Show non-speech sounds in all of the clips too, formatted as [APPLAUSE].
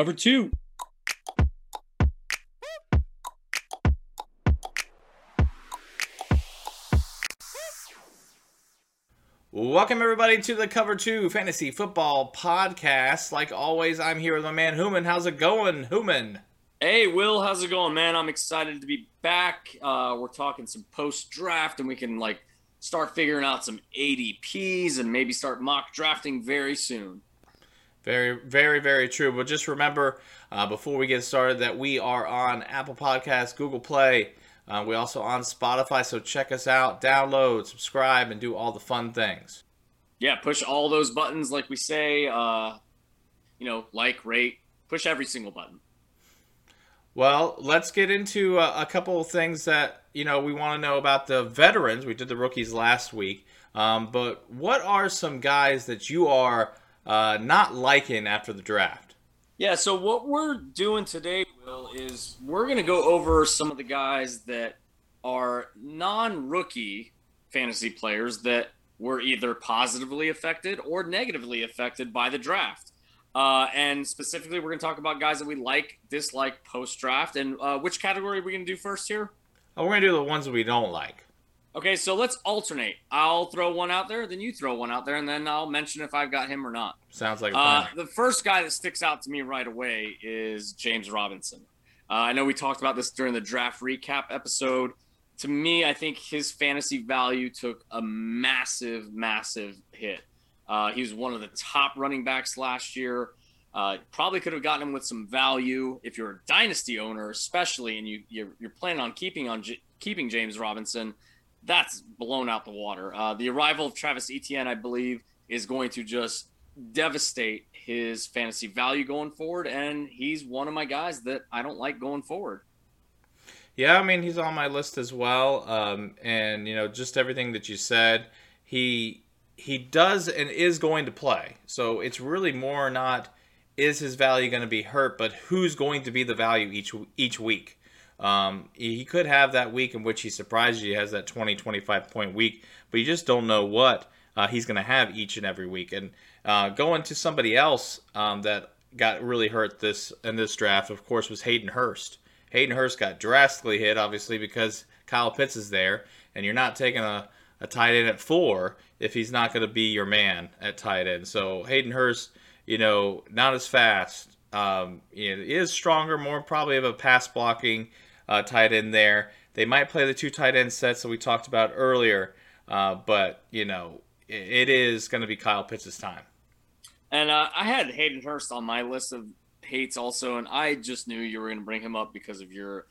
Cover two. Welcome everybody to the Cover Two Fantasy Football Podcast. Like always, I'm here with my man Human. How's it going, Human? Hey, Will, how's it going, man? I'm excited to be back. Uh, we're talking some post draft, and we can like start figuring out some ADPs and maybe start mock drafting very soon. Very, very, very true. But just remember, uh, before we get started, that we are on Apple Podcasts, Google Play. Uh, we also on Spotify, so check us out, download, subscribe, and do all the fun things. Yeah, push all those buttons, like we say. Uh, you know, like, rate, push every single button. Well, let's get into a, a couple of things that you know we want to know about the veterans. We did the rookies last week, um, but what are some guys that you are uh, not liking after the draft? Yeah, so what we're doing today, Will, is we're going to go over some of the guys that are non rookie fantasy players that were either positively affected or negatively affected by the draft. Uh, and specifically, we're going to talk about guys that we like, dislike post draft. And uh, which category are we going to do first here? Oh, we're going to do the ones that we don't like. Okay, so let's alternate. I'll throw one out there, then you throw one out there, and then I'll mention if I've got him or not. Sounds like a Uh, the first guy that sticks out to me right away is James Robinson. Uh, I know we talked about this during the draft recap episode. To me, I think his fantasy value took a massive, massive hit. Uh, he was one of the top running backs last year. Uh, probably could have gotten him with some value if you're a dynasty owner, especially, and you you're, you're planning on keeping on J- keeping James Robinson. That's blown out the water. Uh, the arrival of Travis Etienne, I believe, is going to just devastate his fantasy value going forward, and he's one of my guys that I don't like going forward. Yeah, I mean he's on my list as well. Um, and you know, just everything that you said, he he does and is going to play. So it's really more not is his value going to be hurt, but who's going to be the value each each week. Um, he could have that week in which he surprises you, he has that 20, 25 point week, but you just don't know what uh, he's going to have each and every week. And uh, going to somebody else um, that got really hurt this in this draft, of course, was Hayden Hurst. Hayden Hurst got drastically hit, obviously, because Kyle Pitts is there, and you're not taking a, a tight end at four if he's not going to be your man at tight end. So Hayden Hurst, you know, not as fast. Um, you know, is stronger, more probably of a pass blocking uh, tight end there. They might play the two tight end sets that we talked about earlier, uh, but you know, it, it is going to be Kyle Pitts' time. And uh, I had Hayden Hurst on my list of hates also, and I just knew you were going to bring him up because of your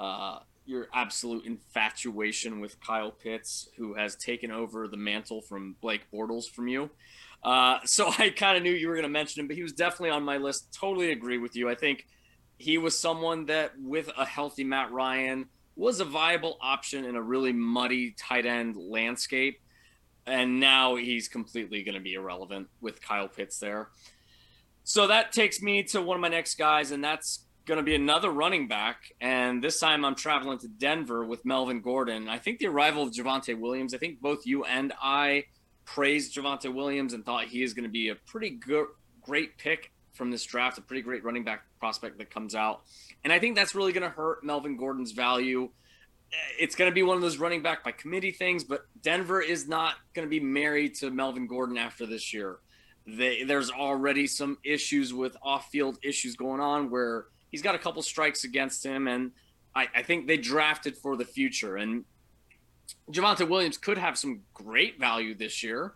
uh, your absolute infatuation with Kyle Pitts, who has taken over the mantle from Blake Bortles from you. Uh, [LAUGHS] so I kind of knew you were going to mention him, but he was definitely on my list. Totally agree with you. I think he was someone that, with a healthy Matt Ryan, was a viable option in a really muddy tight end landscape. And now he's completely going to be irrelevant with Kyle Pitts there. So that takes me to one of my next guys, and that's going to be another running back. And this time I'm traveling to Denver with Melvin Gordon. I think the arrival of Javonte Williams, I think both you and I praised Javonte Williams and thought he is going to be a pretty good, great pick from this draft, a pretty great running back prospect that comes out. And I think that's really going to hurt Melvin Gordon's value. It's going to be one of those running back by committee things, but Denver is not going to be married to Melvin Gordon after this year. They, there's already some issues with off-field issues going on where he's got a couple strikes against him, and I, I think they drafted for the future. And Javonte Williams could have some great value this year,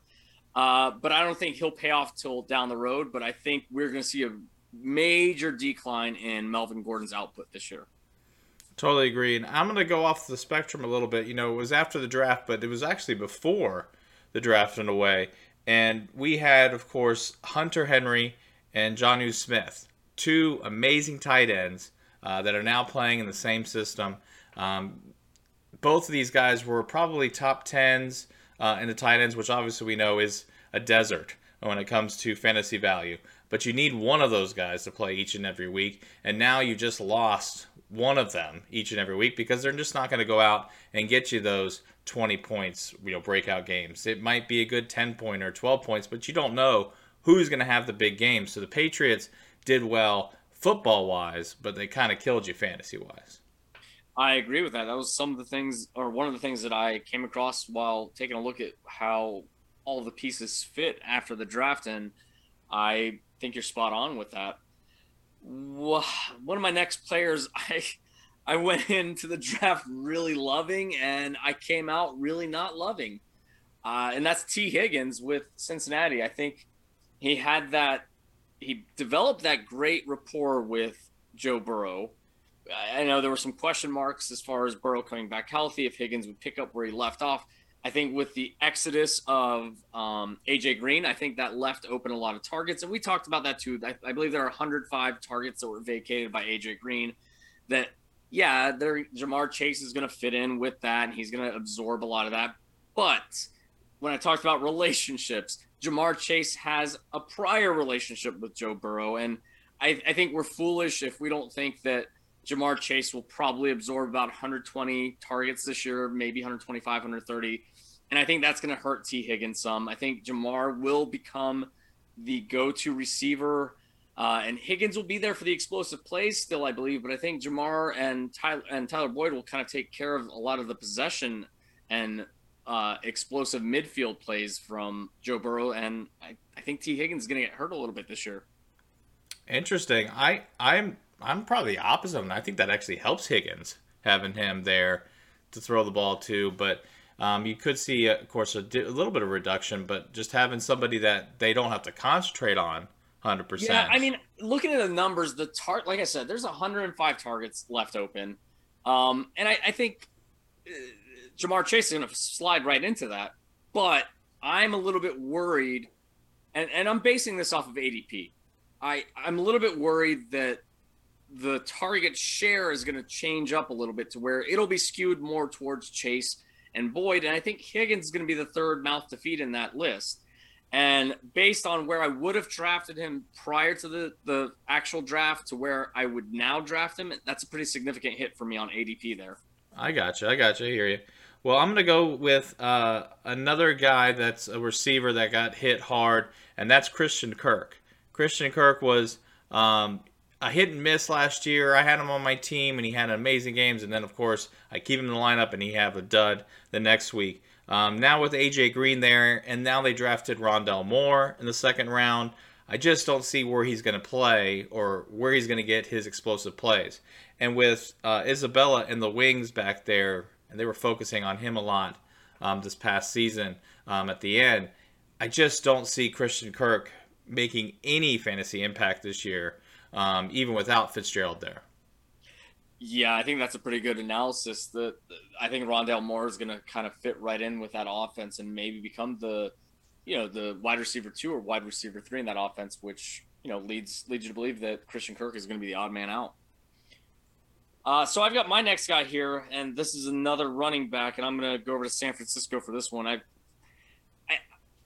uh, but I don't think he'll pay off till down the road. But I think we're going to see a major decline in Melvin Gordon's output this year. Totally agree. And I'm going to go off the spectrum a little bit. You know, it was after the draft, but it was actually before the draft in a way. And we had, of course, Hunter Henry and Jonnu Smith, two amazing tight ends uh, that are now playing in the same system. Um, both of these guys were probably top tens uh, in the tight ends, which obviously we know is a desert when it comes to fantasy value. But you need one of those guys to play each and every week, and now you just lost one of them each and every week because they're just not going to go out and get you those 20 points, you know, breakout games. It might be a good 10 point or 12 points, but you don't know who's going to have the big game. So the Patriots did well football wise, but they kind of killed you fantasy wise. I agree with that. That was some of the things, or one of the things that I came across while taking a look at how all the pieces fit after the draft, and I think you're spot on with that. One of my next players, [LAUGHS] I I went into the draft really loving, and I came out really not loving, uh, and that's Tee Higgins with Cincinnati. I think he had that, he developed that great rapport with Joe Burrow I know there were some question marks as far as Burrow coming back healthy, if Higgins would pick up where he left off. I think with the exodus of um, AJ Green, I think that left open a lot of targets, and we talked about that too. I, I, believe there are 105 targets that were vacated by AJ Green. That yeah, there Ja'Marr Chase is going to fit in with that, and he's going to absorb a lot of that. But when I talked about relationships, Ja'Marr Chase has a prior relationship with Joe Burrow, and I, I think we're foolish if we don't think that Ja'Marr Chase will probably absorb about 120 targets this year, maybe 125, 130. And I think that's going to hurt Tee Higgins some. I think Ja'Marr will become the go to receiver. Uh, and Higgins will be there for the explosive plays still, I believe. But I think Ja'Marr and Tyler, and Tyler Boyd will kind of take care of a lot of the possession and uh, explosive midfield plays from Joe Burrow. And I, I think Tee Higgins is going to get hurt a little bit this year. Interesting. I I'm I'm probably the opposite. And I think that actually helps Higgins having him there to throw the ball to. But um, you could see, of course, a, di- a, little bit of reduction, but just having somebody that they don't have to concentrate on 100%. Yeah, I mean, looking at the numbers, the tar like I said, there's 105 targets left open. Um, and I, I think uh, Ja'Marr Chase is going to slide right into that. But I'm a little bit worried, and, and I'm basing this off of ADP. I, I'm a little bit worried that the target share is going to change up a little bit to where it'll be skewed more towards Chase and Boyd. And I think Higgins is going to be the third mouth to feed in that list. And based on where I would have drafted him prior to the, the actual draft to where I would now draft him, that's a pretty significant hit for me on ADP there. I got you. I got you. I hear you. Well, I'm going to go with uh, another guy that's a receiver that got hit hard, and that's Christian Kirk. Christian Kirk was um, a hit and miss last year. I had him on my team, and he had amazing games. And then, of course, I keep him in the lineup, and he have a dud the next week. Um, now with AJ Green there, and now they drafted Rondale Moore in the second round. I just don't see where he's going to play or where he's going to get his explosive plays. And with uh, Isabella and the wings back there, and they were focusing on him a lot um, this past season um, at the end, I just don't see Christian Kirk making any fantasy impact this year um, even without Fitzgerald there. Yeah, I think that's a pretty good analysis. That I think Rondale Moore is going to kind of fit right in with that offense and maybe become the, you know, the wide receiver two or wide receiver three in that offense, which you know leads leads you to believe that Christian Kirk is going to be the odd man out. Uh, so I've got my next guy here, and this is another running back, and I'm going to go over to San Francisco for this one. I, I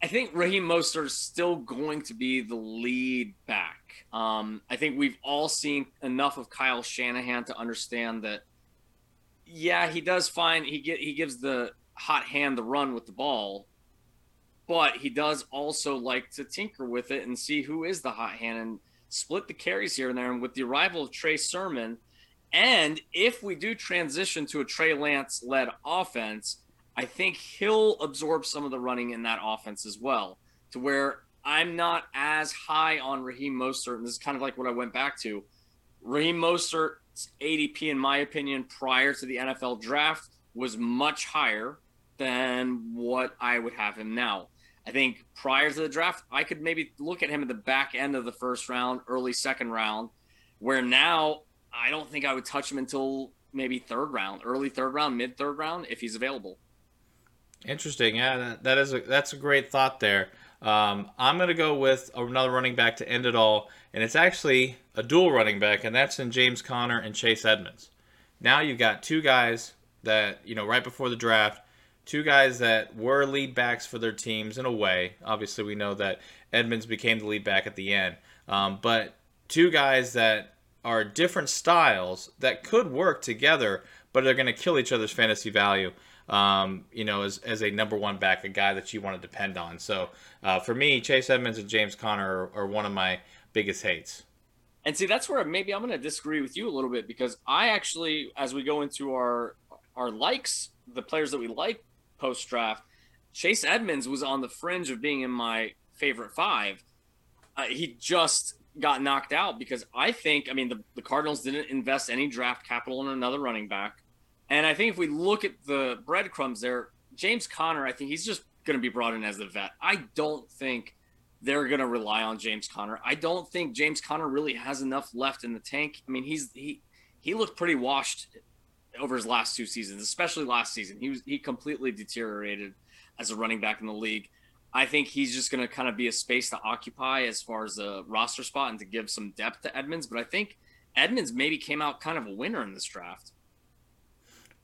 I think Raheem Mostert is still going to be the lead back. Um, I think we've all seen enough of Kyle Shanahan to understand that. Yeah, he does find he get he gives the hot hand the run with the ball, but he does also like to tinker with it and see who is the hot hand and split the carries here and there. And with the arrival of Trey Sermon, and if we do transition to a Trey Lance led offense I think he'll absorb some of the running in that offense as well, to where I'm not as high on Raheem Mostert. And this is kind of like what I went back to. Raheem Mostert's ADP, in my opinion, prior to the NFL draft was much higher than what I would have him now. I think prior to the draft, I could maybe look at him at the back end of the first round, early second round, where now I don't think I would touch him until maybe third round, early third round, mid third round, if he's available. Interesting. Yeah, that, is a that's a great thought there. Um, I'm going to go with another running back to end it all, and it's actually a dual running back, and that's in James Conner and Chase Edmonds. Now you've got two guys that you know right before the draft, two guys that were lead backs for their teams in a way. Obviously, we know that Edmonds became the lead back at the end, um, but two guys that are different styles that could work together, but they're going to kill each other's fantasy value um, you know, as, as a number one back, a guy that you want to depend on. So uh, for me, Chase Edmonds and James Conner are, are, one of my biggest hates. And see, that's where maybe I'm going to disagree with you a little bit because I actually, as we go into our our likes, the players that we like post draft, Chase Edmonds was on the fringe of being in my favorite five. Uh, he just got knocked out because I think, I mean, the, the Cardinals didn't invest any draft capital in another running back. And I think if we look at the breadcrumbs there, James Conner, I think he's just going to be brought in as the vet. I don't think they're going to rely on James Conner. I don't think James Conner really has enough left in the tank. I mean, he's he he looked pretty washed over his last two seasons, especially last season. He was he completely deteriorated as a running back in the league. I think he's just going to kind of be a space to occupy as far as a roster spot and to give some depth to Edmonds. But I think Edmonds maybe came out kind of a winner in this draft.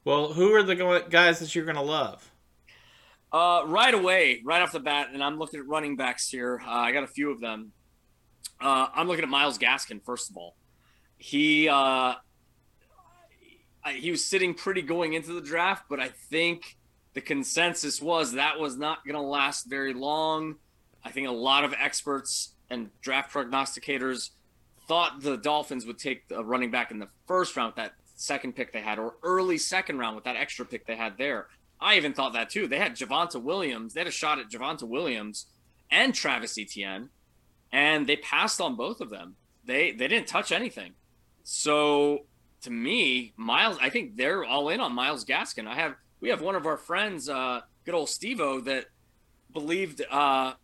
Well, who are the guys that you're going to love? Uh, right away, right off the bat, and I'm looking at running backs here. Uh, I got a few of them. Uh, I'm looking at Myles Gaskin first of all. He uh, he was sitting pretty going into the draft, but I think the consensus was that was not going to last very long. I think a lot of experts and draft prognosticators thought the Dolphins would take a running back in the first round, that second pick they had, or early second round with that extra pick they had there. I even thought that too. They had Javonte Williams. They had a shot at Javonte Williams and Travis Etienne, and they passed on both of them. They they didn't touch anything. So to me, Myles, I think they're all in on Myles Gaskin. I have we have one of our friends, uh, good old Stevo, that believed uh,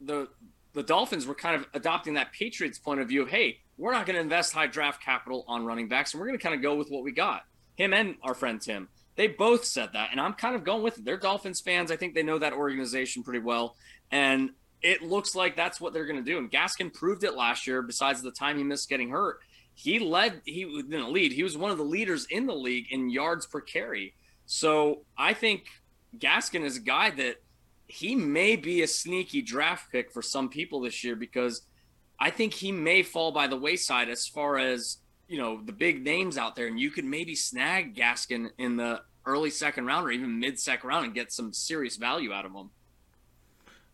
the the Dolphins were kind of adopting that Patriots point of view of, hey, we're not going to invest high draft capital on running backs, and we're going to kind of go with what we got. Him and our friend Tim. They both said that, and I'm kind of going with it. They're Dolphins fans. I think they know that organization pretty well, and it looks like that's what they're going to do. And Gaskin proved it last year. Besides the time he missed getting hurt, he led. He didn't lead. He was one of the leaders in the league in yards per carry. So I think Gaskin is a guy that he may be a sneaky draft pick for some people this year because I think he may fall by the wayside as far as you know the big names out there, and you could maybe snag Gaskin in the early second round or even mid second round and get some serious value out of him.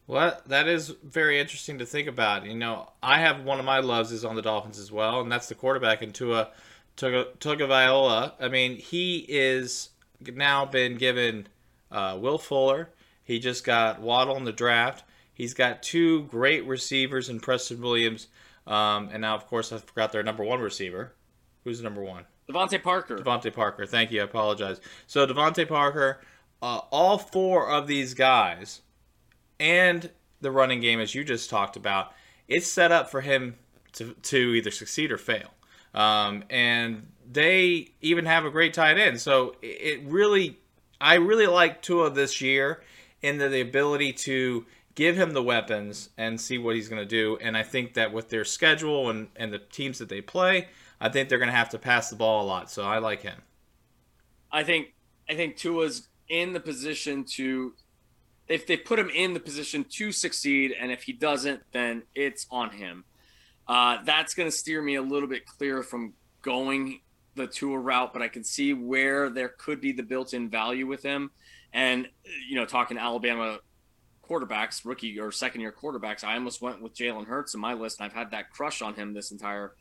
Well, that is very interesting to think about. You know, I have one of my loves is on the Dolphins as well, and that's the quarterback in Tua Tagovailoa. I mean, he is now been given uh, Will Fuller. He just got Waddle in the draft. He's got two great receivers in Preston Williams, um, and now, of course, I forgot their number one receiver. Who's the number one? DeVante Parker. DeVante Parker. Thank you. I apologize. So DeVante Parker, uh, all four of these guys, and the running game, as you just talked about, it's set up for him to, to either succeed or fail. Um, and they even have a great tight end. So it really, I really like Tua this year in the, the ability to give him the weapons and see what he's going to do. And I think that with their schedule and, and the teams that they play, I think they're going to have to pass the ball a lot. So I like him. I think I think Tua's in the position to if they put him in the position to succeed, and if he doesn't, then it's on him. Uh, that's going to steer me a little bit clear from going the Tua route, but I can see where there could be the built-in value with him. And you know, talking Alabama quarterbacks, rookie or second-year quarterbacks, I almost went with Jalen Hurts in my list, and I've had that crush on him this entire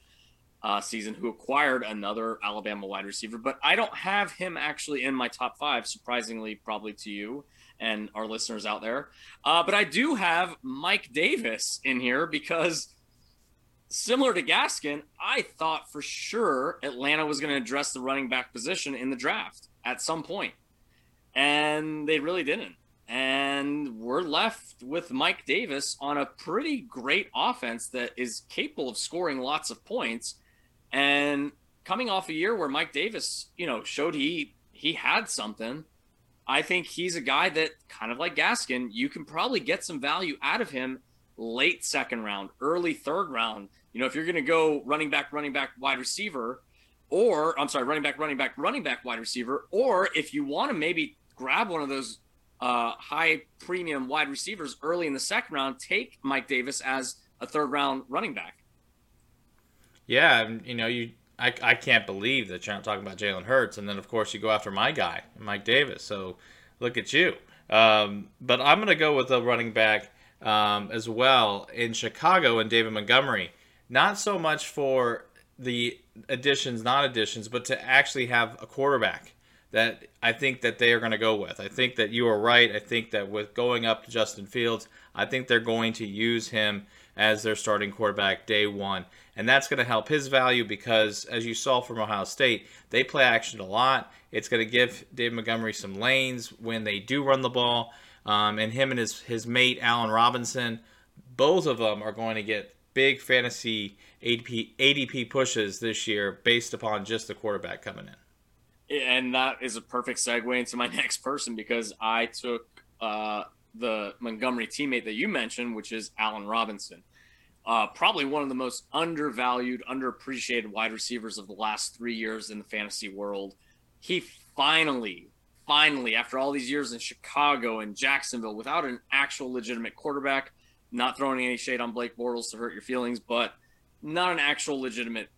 uh, season who acquired another Alabama wide receiver, but I don't have him actually in my top five, surprisingly, probably to you and our listeners out there. Uh, but I do have Mike Davis in here because, similar to Gaskin, I thought for sure Atlanta was going to address the running back position in the draft at some point, and they really didn't. And we're left with Mike Davis on a pretty great offense that is capable of scoring lots of points and coming off a year where Mike Davis, you know, showed he he had something, I think he's a guy that kind of like Gaskin, you can probably get some value out of him late second round, early third round. You know, if you're going to go running back, running back, wide receiver, or I'm sorry, running back, running back, running back, wide receiver, or if you want to maybe grab one of those uh, high premium wide receivers early in the second round, take Mike Davis as a third round running back. Yeah, you know, you I, I can't believe that you're not talking about Jalen Hurts, and then of course you go after my guy, Mike Davis. So look at you. Um, but I'm going to go with a running back um, as well in Chicago and David Montgomery. Not so much for the additions, not additions, but to actually have a quarterback that I think that they are going to go with. I think that you are right. I think that with going up to Justin Fields, I think they're going to use him as their starting quarterback day one. And that's going to help his value because, as you saw from Ohio State, they play action a lot. It's going to give Dave Montgomery some lanes when they do run the ball. Um, and him and his, his mate, Allen Robinson, both of them are going to get big fantasy ADP, ADP pushes this year based upon just the quarterback coming in. And that is a perfect segue into my [LAUGHS] next person because I took uh, the Montgomery teammate that you mentioned, which is Allen Robinson. Uh, probably one of the most undervalued, underappreciated wide receivers of the last three years in the fantasy world. He finally, finally, after all these years in Chicago and Jacksonville, without an actual legitimate quarterback, not throwing any shade on Blake Bortles to hurt your feelings, but not an actual legitimate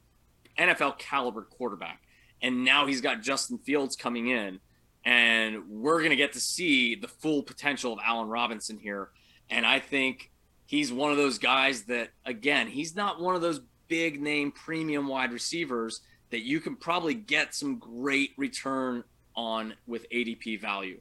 NFL caliber quarterback. And now he's got Justin Fields coming in and we're going to get to see the full potential of Allen Robinson here. And I think he's one of those guys that, again, he's not one of those big name premium wide receivers that you can probably get some great return on with ADP value.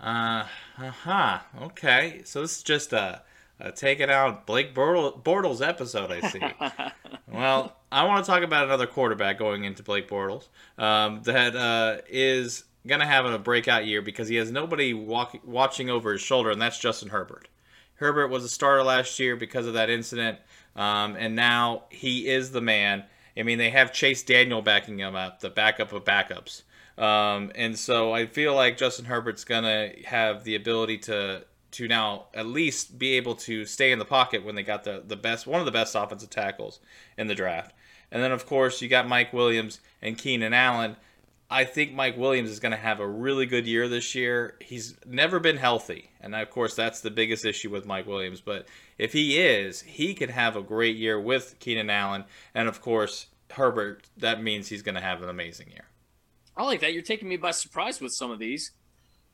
Uh huh. Okay. So this is just a, a taking out Blake Bortles episode, I see. [LAUGHS] well, I want to talk about another quarterback going into Blake Bortles um, that uh, is going to have a breakout year because he has nobody walk, watching over his shoulder, and that's Justin Herbert. Herbert was a starter last year because of that incident, um, and now he is the man. I mean, they have Chase Daniel backing him up, the backup of backups. Um, and so I feel like Justin Herbert's going to have the ability to to now at least be able to stay in the pocket when they got the, the best one of the best offensive tackles in the draft. And then, of course, you got Mike Williams and Keenan Allen. I think Mike Williams is going to have a really good year this year. He's never been healthy. And of course, that's the biggest issue with Mike Williams. But if he is, he could have a great year with Keenan Allen. And of course, Herbert, that means he's going to have an amazing year. I like that. You're taking me by surprise with some of these.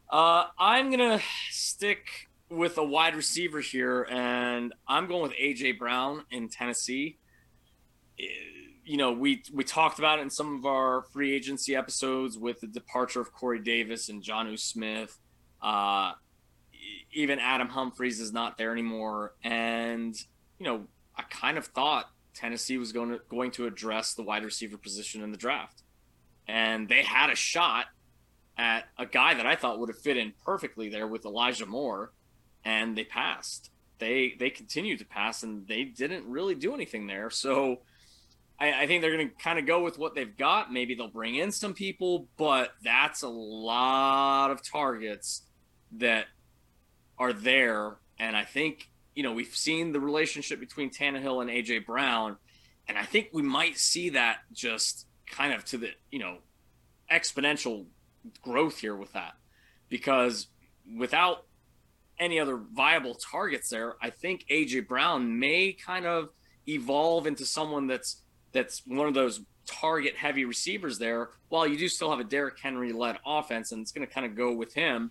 Uh, I'm going to stick with a wide receiver here, and I'm going with A.J. Brown in Tennessee you know, we we talked about it in some of our free agency episodes with the departure of Corey Davis and Jonnu Smith. Uh, even Adam Humphries is not there anymore, and you know, I kind of thought Tennessee was going to going to address the wide receiver position in the draft, and they had a shot at a guy that I thought would have fit in perfectly there with Elijah Moore, and they passed. They they continued to pass, and they didn't really do anything there. So I, I think they're going to kind of go with what they've got. Maybe they'll bring in some people, but that's a lot of targets that are there. And I think, you know, we've seen the relationship between Tannehill and AJ Brown. And I think we might see that just kind of to the, you know, exponential growth here with that. Because without any other viable targets there, I think AJ Brown may kind of evolve into someone that's that's one of those target heavy receivers there. While you do still have a Derrick Henry led offense, and it's going to kind of go with him.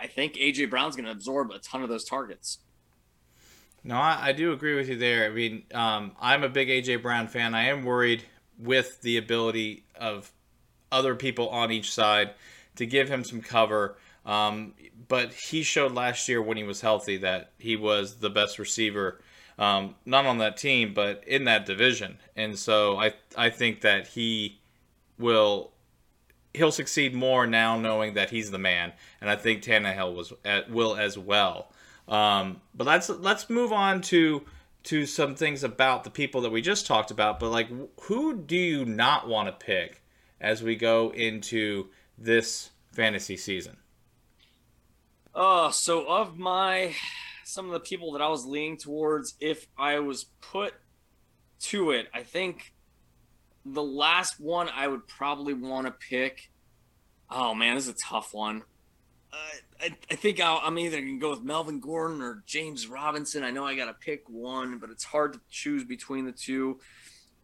I think AJ Brown's going to absorb a ton of those targets. No, I, I do agree with you there. I mean, um, I'm a big AJ Brown fan. I am worried with the ability of other people on each side to give him some cover. Um, but he showed last year when he was healthy that he was the best receiver um, not on that team, but in that division. And so I I think that he will he'll succeed more now knowing that he's the man, and I think Tannehill was at, will as well. Um, but let's let's move on to to some things about the people that we just talked about. But like, who do you not want to pick as we go into this fantasy season? Oh, so of my some of the people that I was leaning towards if I was put to it. I think the last one I would probably want to pick. Oh man, this is a tough one. Uh, I, I think i am either gonna go with Melvin Gordon or James Robinson. I know I gotta pick one, but it's hard to choose between the two.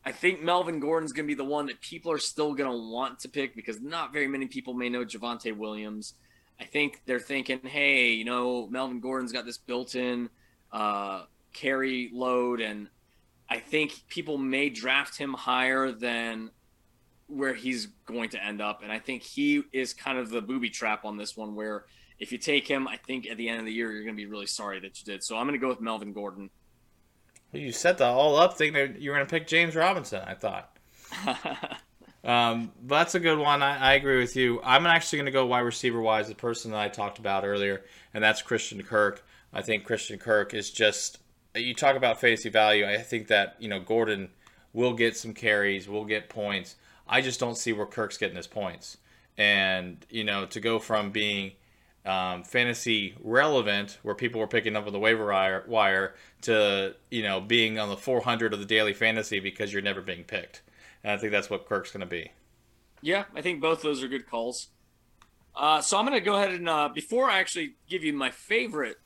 I think Melvin Gordon's gonna be the one that people are still gonna want to pick because not very many people may know Javonte Williams. I think they're thinking, hey, you know, Melvin Gordon's got this built-in uh, carry load, and I think people may draft him higher than where he's going to end up. And I think he is kind of the booby trap on this one, where if you take him, I think at the end of the year, you're going to be really sorry that you did. So I'm going to go with Melvin Gordon. You set the all up thinking that you were going to pick James Robinson, I thought. [LAUGHS] um, that's a good one. I, I agree with you. I'm actually going to go wide receiver wise, the person that I talked about earlier, and that's Christian Kirk. I think Christian Kirk is just. You talk about fantasy value. I think that you know Gordon will get some carries, will get points. I just don't see where Kirk's getting his points. And you know, to go from being um, fantasy relevant, where people were picking up on the waiver wire, to you know being on the 400 of the daily fantasy because you're never being picked. And I think that's what Kirk's going to be. Yeah, I think both those are good calls. Uh, so I'm going to go ahead and uh, before I actually give you my favorite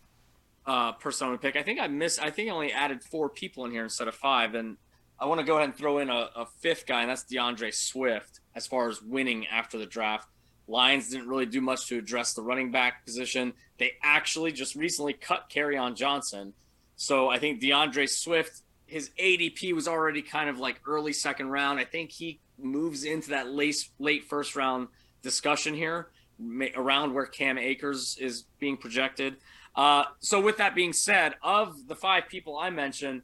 uh, person to pick, I think I missed. I think I only added four people in here instead of five, and I want to go ahead and throw in a, a fifth guy, and that's D'Andre Swift. As far as winning after the draft, Lions didn't really do much to address the running back position. They actually just recently cut Kerryon Johnson. So I think D'Andre Swift, his ADP was already kind of like early second round. I think he moves into that late late first round discussion here, around where Cam Akers is being projected. Uh, so with that being said, of the five people I mentioned,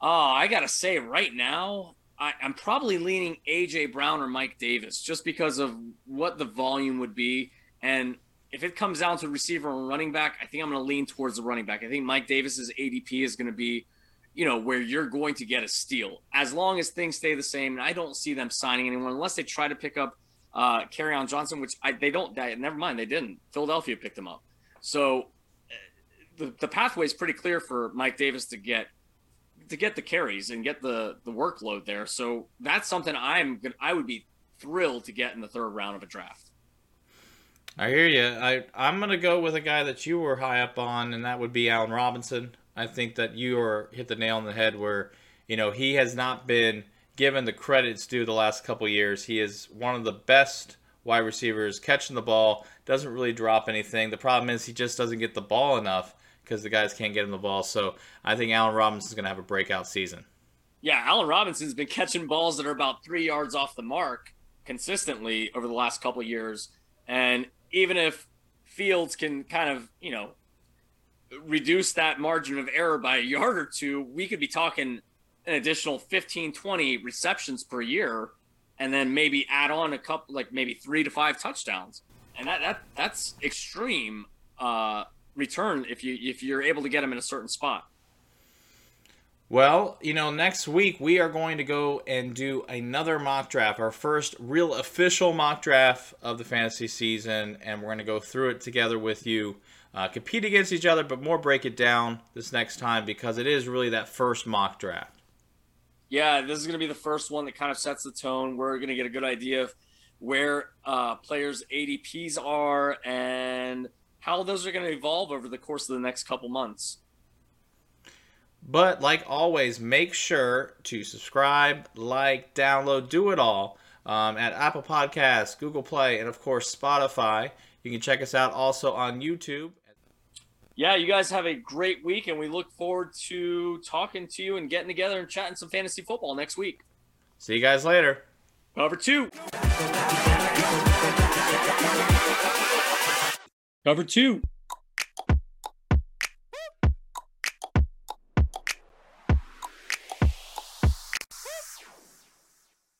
oh, I gotta say right now, I, am probably leaning AJ Brown or Mike Davis just because of what the volume would be. And if it comes down to receiver and running back, I think I'm going to lean towards the running back. I think Mike Davis's ADP is going to be, you know, where you're going to get a steal as long as things stay the same. And I don't see them signing anyone unless they try to pick up uh, on Johnson, which I, they don't. never mind, they didn't. Philadelphia picked him up. So uh, the, the pathway is pretty clear for Mike Davis to get to get the carries and get the the workload there. So that's something I'm I would be thrilled to get in the third round of a draft. I hear you. I I'm gonna go with a guy that you were high up on, and that would be Allen Robinson. I think that you are hit the nail on the head where you know he has not been given the credits due the last couple years. He is one of the best wide receivers catching the ball, doesn't really drop anything. The problem is he just doesn't get the ball enough because the guys can't get him the ball. So I think Allen Robinson's going to have a breakout season. Yeah, Allen Robinson's been catching balls that are about three yards off the mark consistently over the last couple years. And even if Fields can kind of, you know, reduce that margin of error by a yard or two, we could be talking an additional 15, 20 receptions per year and then maybe add on a couple like maybe three to five touchdowns. And that, that that's extreme uh, return if you if you're able to get them in a certain spot. Well, you know, next week we are going to go and do another mock draft, our first real official mock draft of the fantasy season, and we're going to go through it together with you, uh, compete against each other, but more break it down this next time because it is really that first mock draft. Yeah, this is going to be the first one that kind of sets the tone. We're going to get a good idea of where uh, players' ADPs are and how those are going to evolve over the course of the next couple months. But like always, make sure to subscribe, like, download, do it all um, at Apple Podcasts, Google Play, and of course Spotify. You can check us out also on YouTube. Yeah, you guys have a great week, and we look forward to talking to you and getting together and chatting some fantasy football next week. See you guys later. Cover two. Cover two.